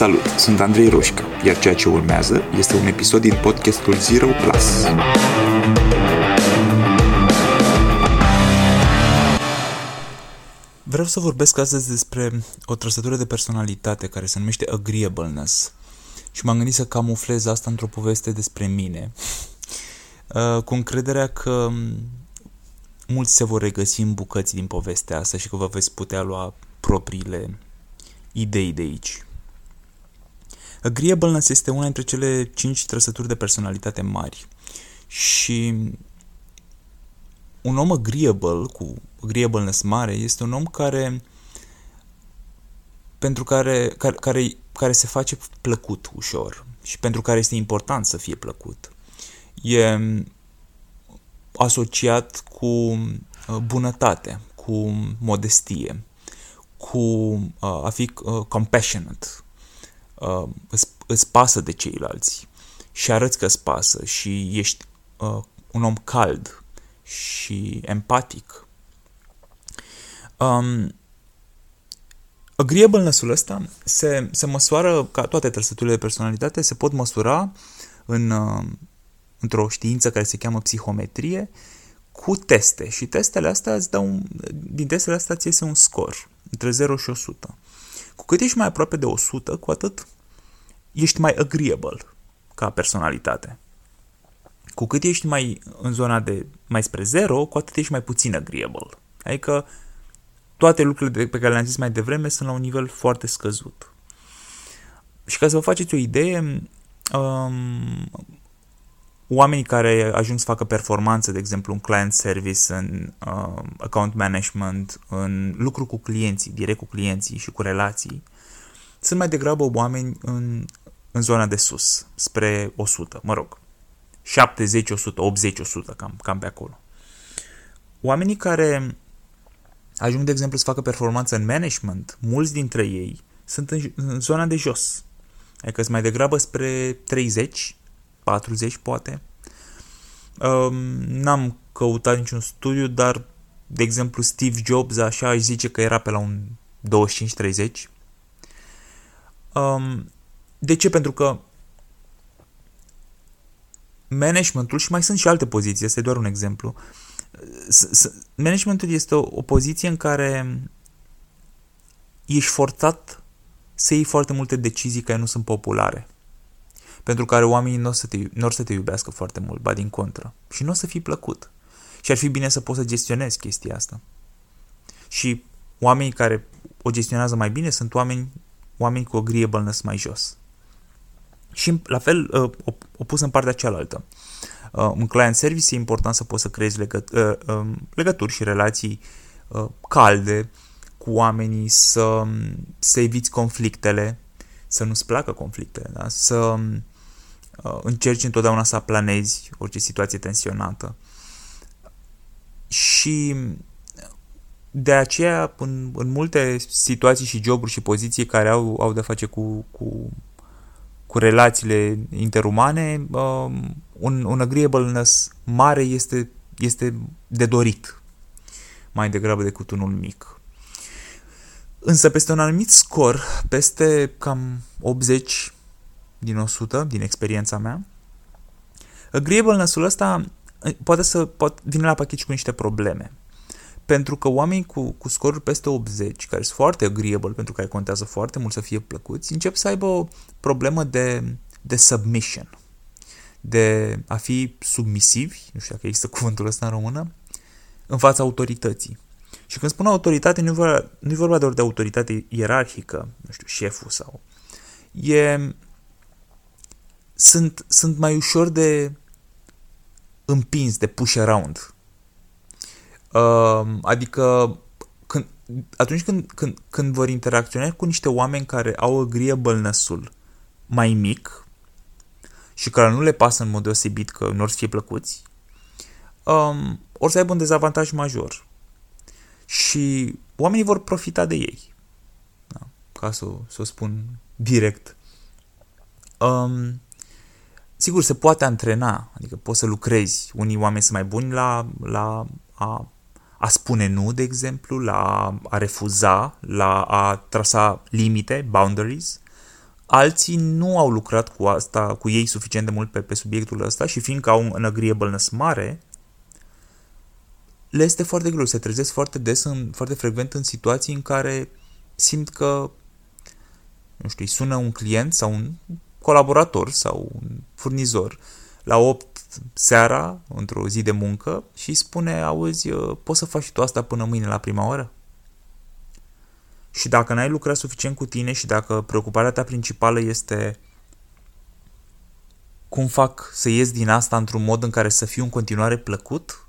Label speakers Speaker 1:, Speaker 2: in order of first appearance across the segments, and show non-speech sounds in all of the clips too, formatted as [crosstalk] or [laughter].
Speaker 1: Salut, sunt Andrei Roșca, iar ceea ce urmează este un episod din podcastul Zero Plus. Vreau să vorbesc astăzi despre o trăsătură de personalitate care se numește agreeableness și m-am gândit să camuflez asta într-o poveste despre mine, uh, cu încrederea că mulți se vor regăsi în bucăți din povestea asta și că vă veți putea lua propriile idei de aici. Agreeableness este una dintre cele cinci trăsături de personalitate mari și un om agreeable, cu agreeableness mare, este un om care pentru care, care, care, care se face plăcut ușor și pentru care este important să fie plăcut. E asociat cu uh, bunătate, cu modestie, cu uh, a fi uh, compassionate, îți, îți pasă de ceilalți și arăți că îți pasă și ești un om cald și empatic. Um, agreeableness-ul ăsta se, se măsoară, ca toate trăsăturile de personalitate, se pot măsura în, într-o știință care se cheamă psihometrie, cu teste. Și testele astea îți dau un, din testele astea ți iese un scor între 0 și 100. Cu cât ești mai aproape de 100, cu atât ești mai agreeable ca personalitate. Cu cât ești mai în zona de mai spre 0, cu atât ești mai puțin agreeable. Adică toate lucrurile pe care le-am zis mai devreme sunt la un nivel foarte scăzut. Și ca să vă faceți o idee, um, oamenii care ajung să facă performanță, de exemplu, în client service, în uh, account management, în lucru cu clienții, direct cu clienții și cu relații, sunt mai degrabă oameni în, în zona de sus, spre 100, mă rog, 70, 100, 80, 100, cam, cam pe acolo. Oamenii care ajung, de exemplu, să facă performanță în management, mulți dintre ei sunt în, în zona de jos. Adică sunt mai degrabă spre 30, 40 poate. Um, n-am căutat niciun studiu, dar, de exemplu, Steve Jobs așa aș zice că era pe la un 25-30. Um, de ce? Pentru că managementul, și mai sunt și alte poziții, este doar un exemplu, managementul este o, o poziție în care ești forțat să iei foarte multe decizii care nu sunt populare pentru care oamenii nu o să te, nu o să te iubească foarte mult, ba din contră. Și nu o să fii plăcut. Și ar fi bine să poți să gestionezi chestia asta. Și oamenii care o gestionează mai bine sunt oameni, oameni cu agreeableness mai jos. Și la fel, uh, o, o pus în partea cealaltă. Uh, în client service e important să poți să creezi legă, uh, um, legături și relații calde cu oamenii, să, să eviți conflictele, să nu-ți placă conflictele, da? să uh, încerci întotdeauna să aplanezi orice situație tensionată. Și de aceea, în, în multe situații și joburi și poziții care au, au de face cu, cu, cu relațiile interumane, um, un, un agreeableness mare este, este de dorit, mai degrabă decât unul mic. Însă peste un anumit scor, peste cam 80 din 100, din experiența mea, agreeableness-ul ăsta eh, poate să pot, vine la pachet și cu niște probleme. Pentru că oamenii cu, cu scoruri peste 80, care sunt foarte agreeable, pentru că contează foarte mult să fie plăcuți, încep să aibă o problemă de, de submission, de a fi submisivi, nu știu dacă există [laughs] cuvântul ăsta în română, în fața autorității. Și când spun autoritate, nu e vorba, nu e vorba doar de autoritate ierarhică, nu știu, șeful sau... E, sunt, sunt mai ușor de împins, de push around. Uh, adică când, atunci când, când, când vor interacționa cu niște oameni care au agreeableness-ul mai mic și care nu le pasă în mod deosebit că nu or să fie plăcuți, um, or să aibă un dezavantaj major și oamenii vor profita de ei. Da? Ca să, să o spun direct. Um, sigur, se poate antrena, adică poți să lucrezi. Unii oameni sunt mai buni la, la a, a spune nu, de exemplu, la a refuza, la a trasa limite, boundaries. alții nu au lucrat cu asta, cu ei suficient de mult pe, pe subiectul ăsta și fiindcă au un agreeableness mare, le este foarte greu, se trezesc foarte des, în, foarte frecvent în situații în care simt că, nu știu, îi sună un client sau un colaborator sau un furnizor la 8 seara, într-o zi de muncă și spune, auzi, poți să faci și tu asta până mâine la prima oră? Și dacă n-ai lucrat suficient cu tine și dacă preocuparea ta principală este cum fac să ies din asta într-un mod în care să fiu în continuare plăcut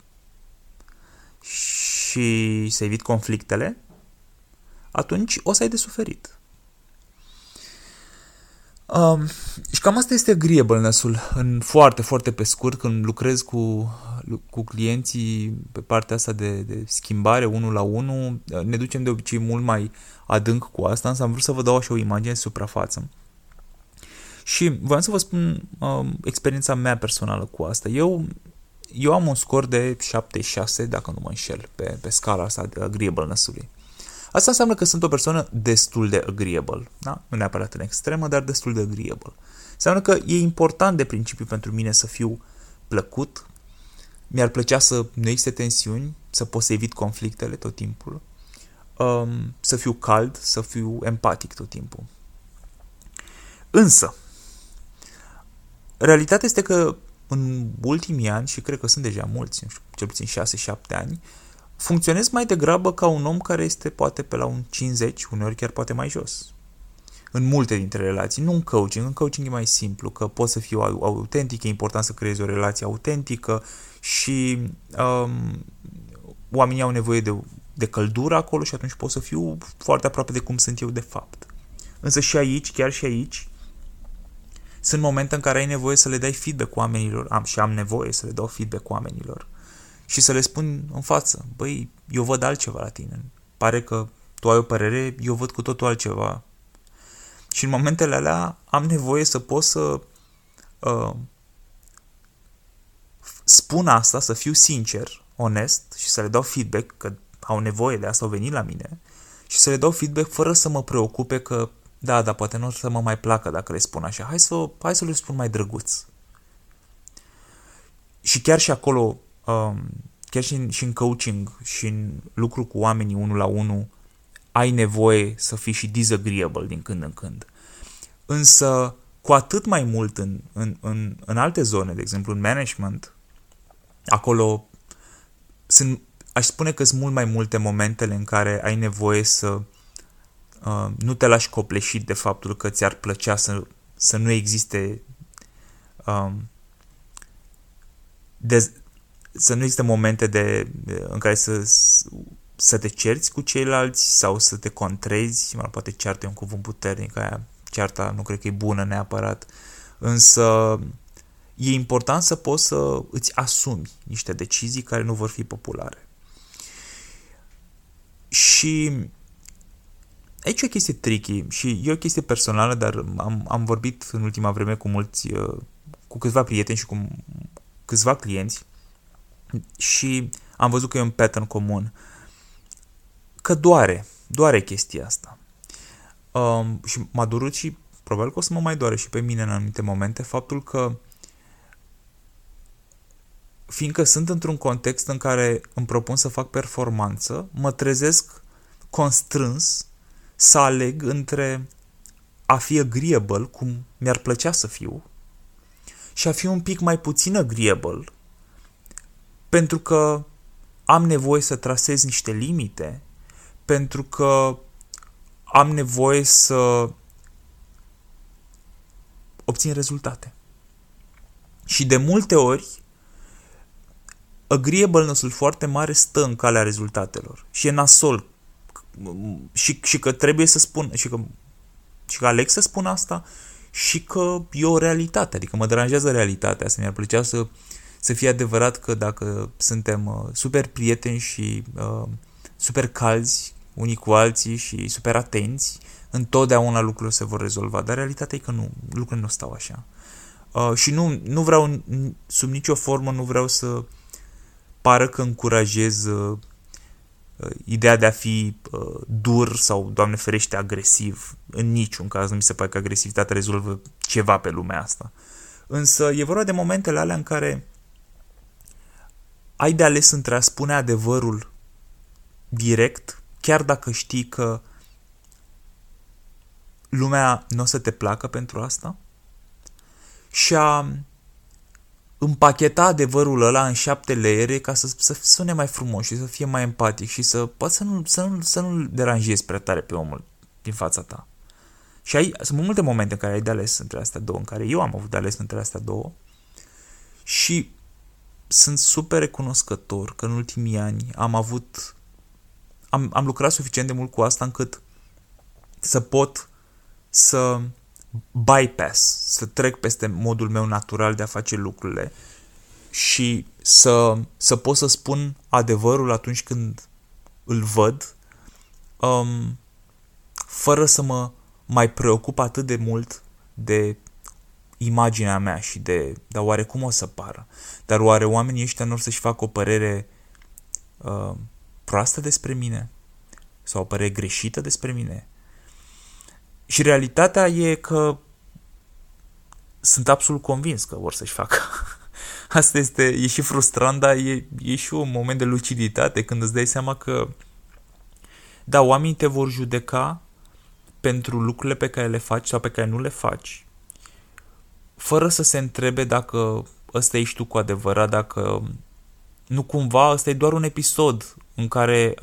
Speaker 1: și să evit conflictele, atunci o să ai de suferit. Um, și cam asta este agreeableness-ul în foarte, foarte pe scurt când lucrez cu, cu clienții pe partea asta de, de schimbare unul la unul. Ne ducem de obicei mult mai adânc cu asta, însă am vrut să vă dau așa o imagine suprafață. Și vreau să vă spun um, experiența mea personală cu asta. Eu, eu am un scor de 76, dacă nu mă înșel, pe, pe scala asta de agreeableness-ului. Asta înseamnă că sunt o persoană destul de agreeable. Da? Nu neapărat în extremă, dar destul de agreeable. Înseamnă că e important de principiu pentru mine să fiu plăcut, mi-ar plăcea să nu existe tensiuni, să pot să evit conflictele tot timpul, um, să fiu cald, să fiu empatic tot timpul. Însă, realitatea este că în ultimii ani, și cred că sunt deja mulți, cel puțin 6-7 ani, funcționez mai degrabă ca un om care este poate pe la un 50, uneori chiar poate mai jos. În multe dintre relații, nu în coaching, în coaching e mai simplu, că poți să fiu autentic, e important să creezi o relație autentică și um, oamenii au nevoie de, de căldură acolo și atunci pot să fiu foarte aproape de cum sunt eu de fapt. Însă și aici, chiar și aici, sunt momente în care ai nevoie să le dai feedback oamenilor am, și am nevoie să le dau feedback oamenilor și să le spun în față, băi, eu văd altceva la tine. Pare că tu ai o părere, eu văd cu totul altceva. Și în momentele alea am nevoie să pot să uh, spun asta, să fiu sincer, onest și să le dau feedback, că au nevoie de asta, au venit la mine, și să le dau feedback fără să mă preocupe că, da, dar poate nu o să mă mai placă dacă le spun așa. Hai să, hai să le spun mai drăguț. Și chiar și acolo um, chiar și în, și în coaching și în lucru cu oamenii unul la unul, ai nevoie să fii și disagreeable din când în când. Însă, cu atât mai mult în, în, în, în alte zone, de exemplu în management, acolo sunt, aș spune că sunt mult mai multe momentele în care ai nevoie să uh, nu te lași copleșit de faptul că ți-ar plăcea să, să nu existe um, dez, să nu există momente de, în care să, să te cerți cu ceilalți sau să te contrezi, mă, poate ceartă e un cuvânt puternic, aia cearta nu cred că e bună neapărat, însă e important să poți să îți asumi niște decizii care nu vor fi populare. Și aici e o chestie tricky și e o chestie personală, dar am, am vorbit în ultima vreme cu mulți, cu câțiva prieteni și cu câțiva clienți și am văzut că e un pattern comun. Că doare, doare chestia asta. Um, și m-a durut și probabil că o să mă mai doare și pe mine în anumite momente faptul că fiindcă sunt într-un context în care îmi propun să fac performanță, mă trezesc constrâns să aleg între a fi agreeable, cum mi-ar plăcea să fiu, și a fi un pic mai puțin agreeable, pentru că am nevoie să trasez niște limite, pentru că am nevoie să obțin rezultate. Și de multe ori, agreeableness-ul foarte mare stă în calea rezultatelor. Și e nasol. Și, și că trebuie să spun, și că, și că aleg să spun asta, și că e o realitate. Adică mă deranjează realitatea asta. Mi-ar plăcea să să fie adevărat că dacă suntem uh, super prieteni și uh, super calzi unii cu alții și super atenți, întotdeauna lucrurile se vor rezolva. Dar realitatea e că nu, lucrurile nu stau așa. Uh, și nu, nu vreau, sub nicio formă, nu vreau să pară că încurajez uh, uh, ideea de a fi uh, dur sau, Doamne ferește, agresiv. În niciun caz nu mi se pare că agresivitatea rezolvă ceva pe lumea asta. Însă e vorba de momentele alea în care ai de ales între a spune adevărul direct, chiar dacă știi că lumea nu o să te placă pentru asta, și a împacheta adevărul ăla în șapte leere ca să, să sune mai frumos și să fie mai empatic și să poți să nu, să nu, să nu deranjezi prea tare pe omul din fața ta. Și ai, sunt multe momente în care ai de ales între astea două, în care eu am avut de ales între astea două și sunt super recunoscător că în ultimii ani am avut am, am lucrat suficient de mult cu asta încât să pot să bypass, să trec peste modul meu natural de a face lucrurile și să, să pot să spun adevărul atunci când îl văd, um, fără să mă mai preocup atât de mult de imaginea mea și de, dar oare cum o să pară? Dar oare oamenii ăștia nu or să-și facă o părere uh, proastă despre mine? Sau o părere greșită despre mine? Și realitatea e că sunt absolut convins că vor să-și facă. [laughs] Asta este, e și frustrant, dar e, e și un moment de luciditate când îți dai seama că da, oamenii te vor judeca pentru lucrurile pe care le faci sau pe care nu le faci, fără să se întrebe dacă ăsta ești tu cu adevărat, dacă nu cumva ăsta e doar un episod în care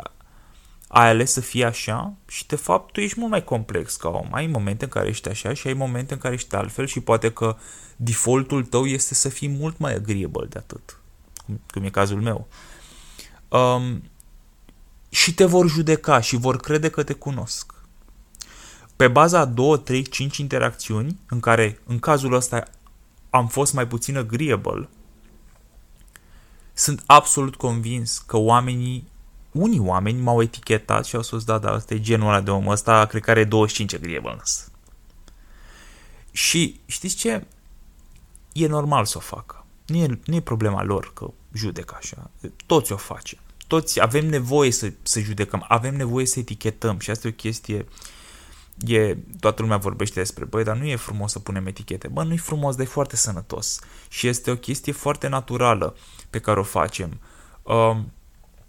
Speaker 1: ai ales să fii așa și de fapt tu ești mult mai complex ca om. Ai momente în care ești așa și ai momente în care ești altfel și poate că defaultul tău este să fii mult mai agreeable de atât, cum, cum e cazul meu. Um, și te vor judeca și vor crede că te cunosc. Pe baza a 2, 3, 5 interacțiuni, în care în cazul ăsta am fost mai puțin agreeable, sunt absolut convins că oamenii unii oameni m-au etichetat și au spus, da, da, ăsta e genul ăla de om, ăsta cred că are 25 agreeableness. Și știți ce? E normal să o facă. Nu e, nu e problema lor că judecă așa. Toți o facem. Toți avem nevoie să, să judecăm, avem nevoie să etichetăm și asta e o chestie e, toată lumea vorbește despre, băi, dar nu e frumos să punem etichete. Bă, nu e frumos, dar e foarte sănătos. Și este o chestie foarte naturală pe care o facem. Uh,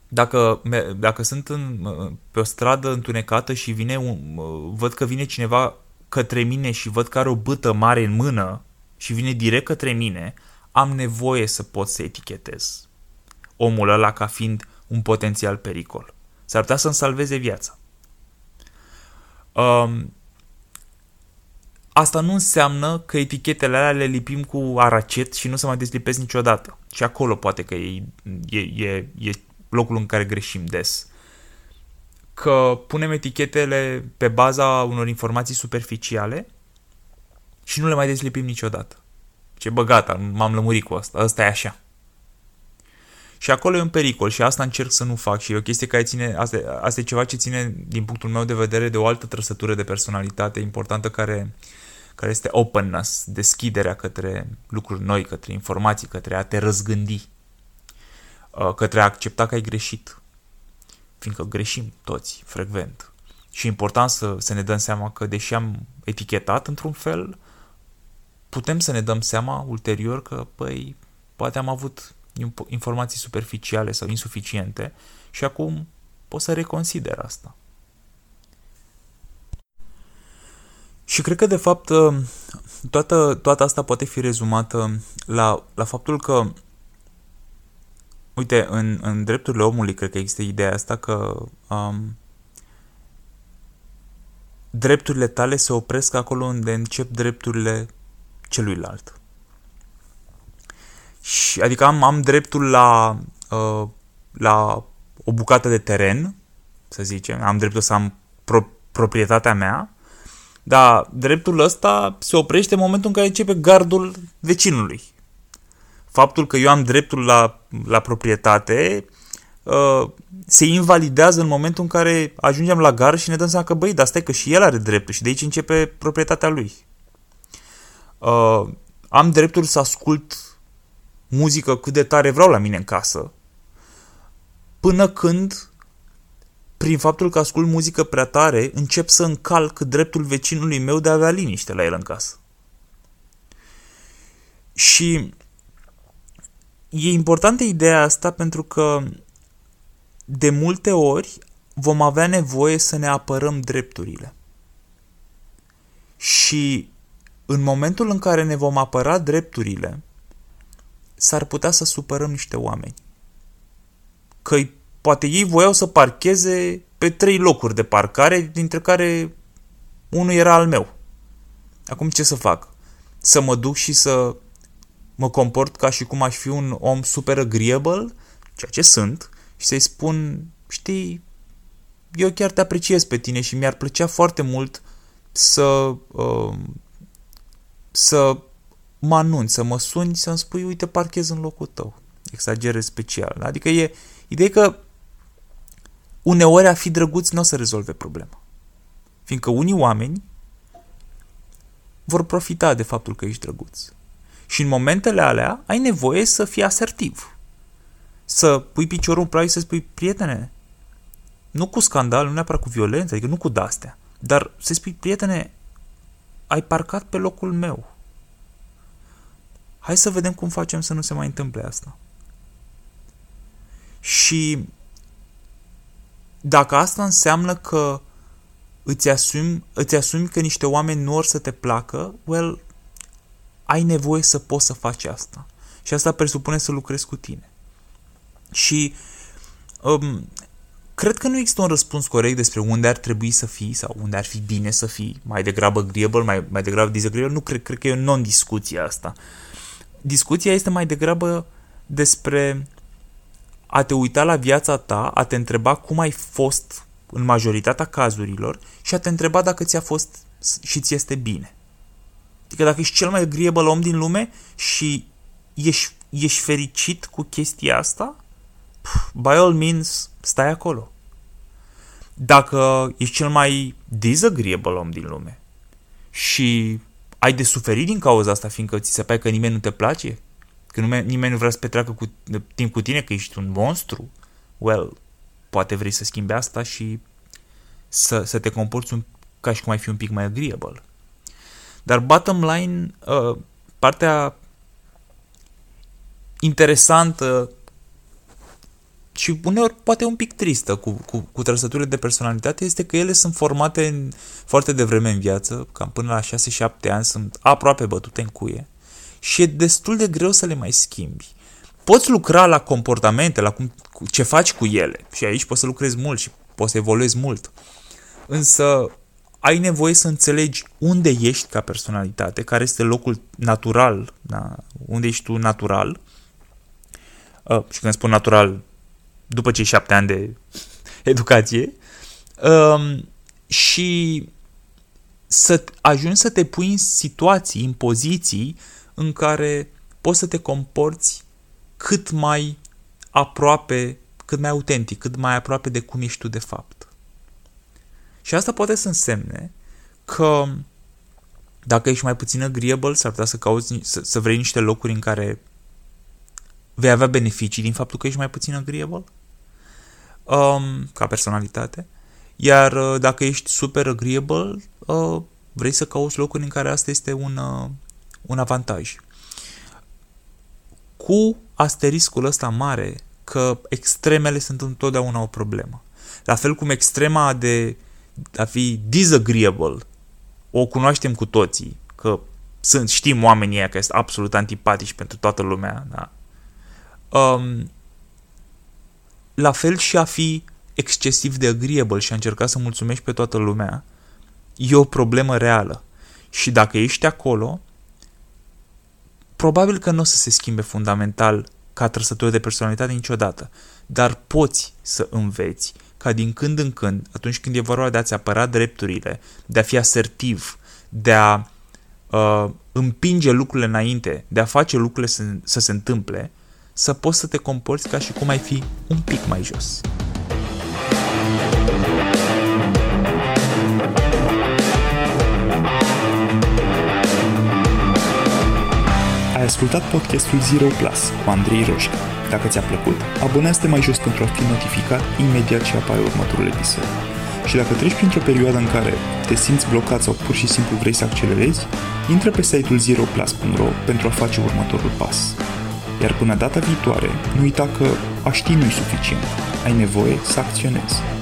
Speaker 1: dacă, dacă sunt în, pe o stradă întunecată și vine un, văd că vine cineva către mine și văd că are o bâtă mare în mână și vine direct către mine, am nevoie să pot să etichetez omul ăla ca fiind un potențial pericol. S-ar putea să-mi salveze viața. Um, asta nu înseamnă că etichetele alea le lipim cu aracet și nu se mai deslipesc niciodată. Și acolo poate că e, e, e, e locul în care greșim des. Că punem etichetele pe baza unor informații superficiale și nu le mai deslipim niciodată. Ce băgata, m-am lămurit cu asta, asta e așa. Și acolo e un pericol și asta încerc să nu fac și e o chestie care ține, asta, asta e ceva ce ține din punctul meu de vedere de o altă trăsătură de personalitate importantă care, care este openness, deschiderea către lucruri noi, către informații, către a te răzgândi. Uh, către a accepta că ai greșit. Fiindcă greșim toți, frecvent. Și e important să, să ne dăm seama că, deși am etichetat într-un fel, putem să ne dăm seama ulterior că, păi, poate am avut informații superficiale sau insuficiente și acum pot să reconsider asta. Și cred că, de fapt, uh, toată, toată asta poate fi rezumată la, la faptul că Uite, în, în drepturile omului cred că există ideea asta că um, drepturile tale se opresc acolo unde încep drepturile celuilalt. Și, adică am, am dreptul la, uh, la o bucată de teren, să zicem, am dreptul să am pro- proprietatea mea, dar dreptul ăsta se oprește în momentul în care începe gardul vecinului. Faptul că eu am dreptul la, la proprietate uh, se invalidează în momentul în care ajungem la gară și ne dăm seama că, băi, dar stai că și el are dreptul și de aici începe proprietatea lui. Uh, am dreptul să ascult muzică cât de tare vreau la mine în casă, până când prin faptul că ascult muzică prea tare, încep să încalc dreptul vecinului meu de a avea liniște la el în casă. Și e importantă ideea asta pentru că de multe ori vom avea nevoie să ne apărăm drepturile. Și în momentul în care ne vom apăra drepturile, s-ar putea să supărăm niște oameni. Că poate ei voiau să parcheze pe trei locuri de parcare, dintre care unul era al meu. Acum ce să fac? Să mă duc și să mă comport ca și cum aș fi un om super agreeable, ceea ce sunt, și să-i spun, știi, eu chiar te apreciez pe tine și mi-ar plăcea foarte mult să uh, să mă anunți, să mă suni, să-mi spui, uite, parchez în locul tău. Exagerez special. Adică e ideea că uneori a fi drăguț nu o să rezolve problema. Fiindcă unii oameni vor profita de faptul că ești drăguț. Și în momentele alea ai nevoie să fii asertiv. Să pui piciorul în plai și să spui, prietene, nu cu scandal, nu neapărat cu violență, adică nu cu dastea, dar să spui, prietene, ai parcat pe locul meu. Hai să vedem cum facem să nu se mai întâmple asta. Și dacă asta înseamnă că îți asumi, îți asumi că niște oameni nu or să te placă, well, ai nevoie să poți să faci asta. Și asta presupune să lucrezi cu tine. Și um, cred că nu există un răspuns corect despre unde ar trebui să fii sau unde ar fi bine să fii, mai degrabă agreeable, mai, mai degrabă disagreeable. Nu cred, cred că e o non-discuție asta. Discuția este mai degrabă despre a te uita la viața ta, a te întreba cum ai fost în majoritatea cazurilor și a te întreba dacă ți-a fost și ți este bine. Adică dacă ești cel mai agreeable om din lume și ești, ești fericit cu chestia asta, by all means, stai acolo. Dacă ești cel mai disagreeable om din lume și ai de suferit din cauza asta, fiindcă ți se pare că nimeni nu te place, că nimeni, nimeni nu vrea să petreacă cu, timp cu tine, că ești un monstru, well, poate vrei să schimbi asta și să, să te comporți un, ca și cum ai fi un pic mai agreeable. Dar bottom line, uh, partea interesantă și uneori poate un pic tristă cu, cu, cu trăsăturile de personalitate este că ele sunt formate în, foarte devreme în viață, cam până la 6-7 ani sunt aproape bătute în cuie și e destul de greu să le mai schimbi. Poți lucra la comportamente, la cum, ce faci cu ele și aici poți să lucrezi mult și poți să evoluezi mult. Însă ai nevoie să înțelegi unde ești ca personalitate, care este locul natural, da? unde ești tu natural. Uh, și când spun natural, după cei șapte ani de educație. Uh, și să ajungi să te pui în situații, în poziții în care poți să te comporți cât mai aproape, cât mai autentic, cât mai aproape de cum ești tu de fapt. Și asta poate să însemne că dacă ești mai puțin agreeable, s-ar putea să cauți, să, să vrei niște locuri în care vei avea beneficii din faptul că ești mai puțin agreeable um, ca personalitate. Iar uh, dacă ești super agreeable, uh, vrei să cauți locuri în care asta este un, uh, un avantaj. Cu asteriscul ăsta mare că extremele sunt întotdeauna o problemă. La fel cum extrema de a fi disagreeable o cunoaștem cu toții, că sunt, știm oamenii ăia că sunt absolut antipatici pentru toată lumea, da? Um, la fel și a fi excesiv de agreeable și a încerca să mulțumești pe toată lumea, e o problemă reală. Și dacă ești acolo, probabil că nu o să se schimbe fundamental ca trăsătură de personalitate niciodată, dar poți să înveți ca din când în când, atunci când e vorba de a-ți apăra drepturile, de a fi asertiv, de a uh, împinge lucrurile înainte, de a face lucrurile să, să se întâmple, să poți să te comporți ca și cum ai fi un pic mai jos.
Speaker 2: Ai ascultat podcastul Zero Plus cu Andrei Roșca. Dacă ți-a plăcut, abonează-te mai jos pentru a fi notificat imediat ce apare următorul episod. Și dacă treci printr-o perioadă în care te simți blocat sau pur și simplu vrei să accelerezi, intră pe site-ul zeroplus.ro pentru a face următorul pas. Iar până data viitoare, nu uita că a ști nu-i suficient. Ai nevoie să acționezi.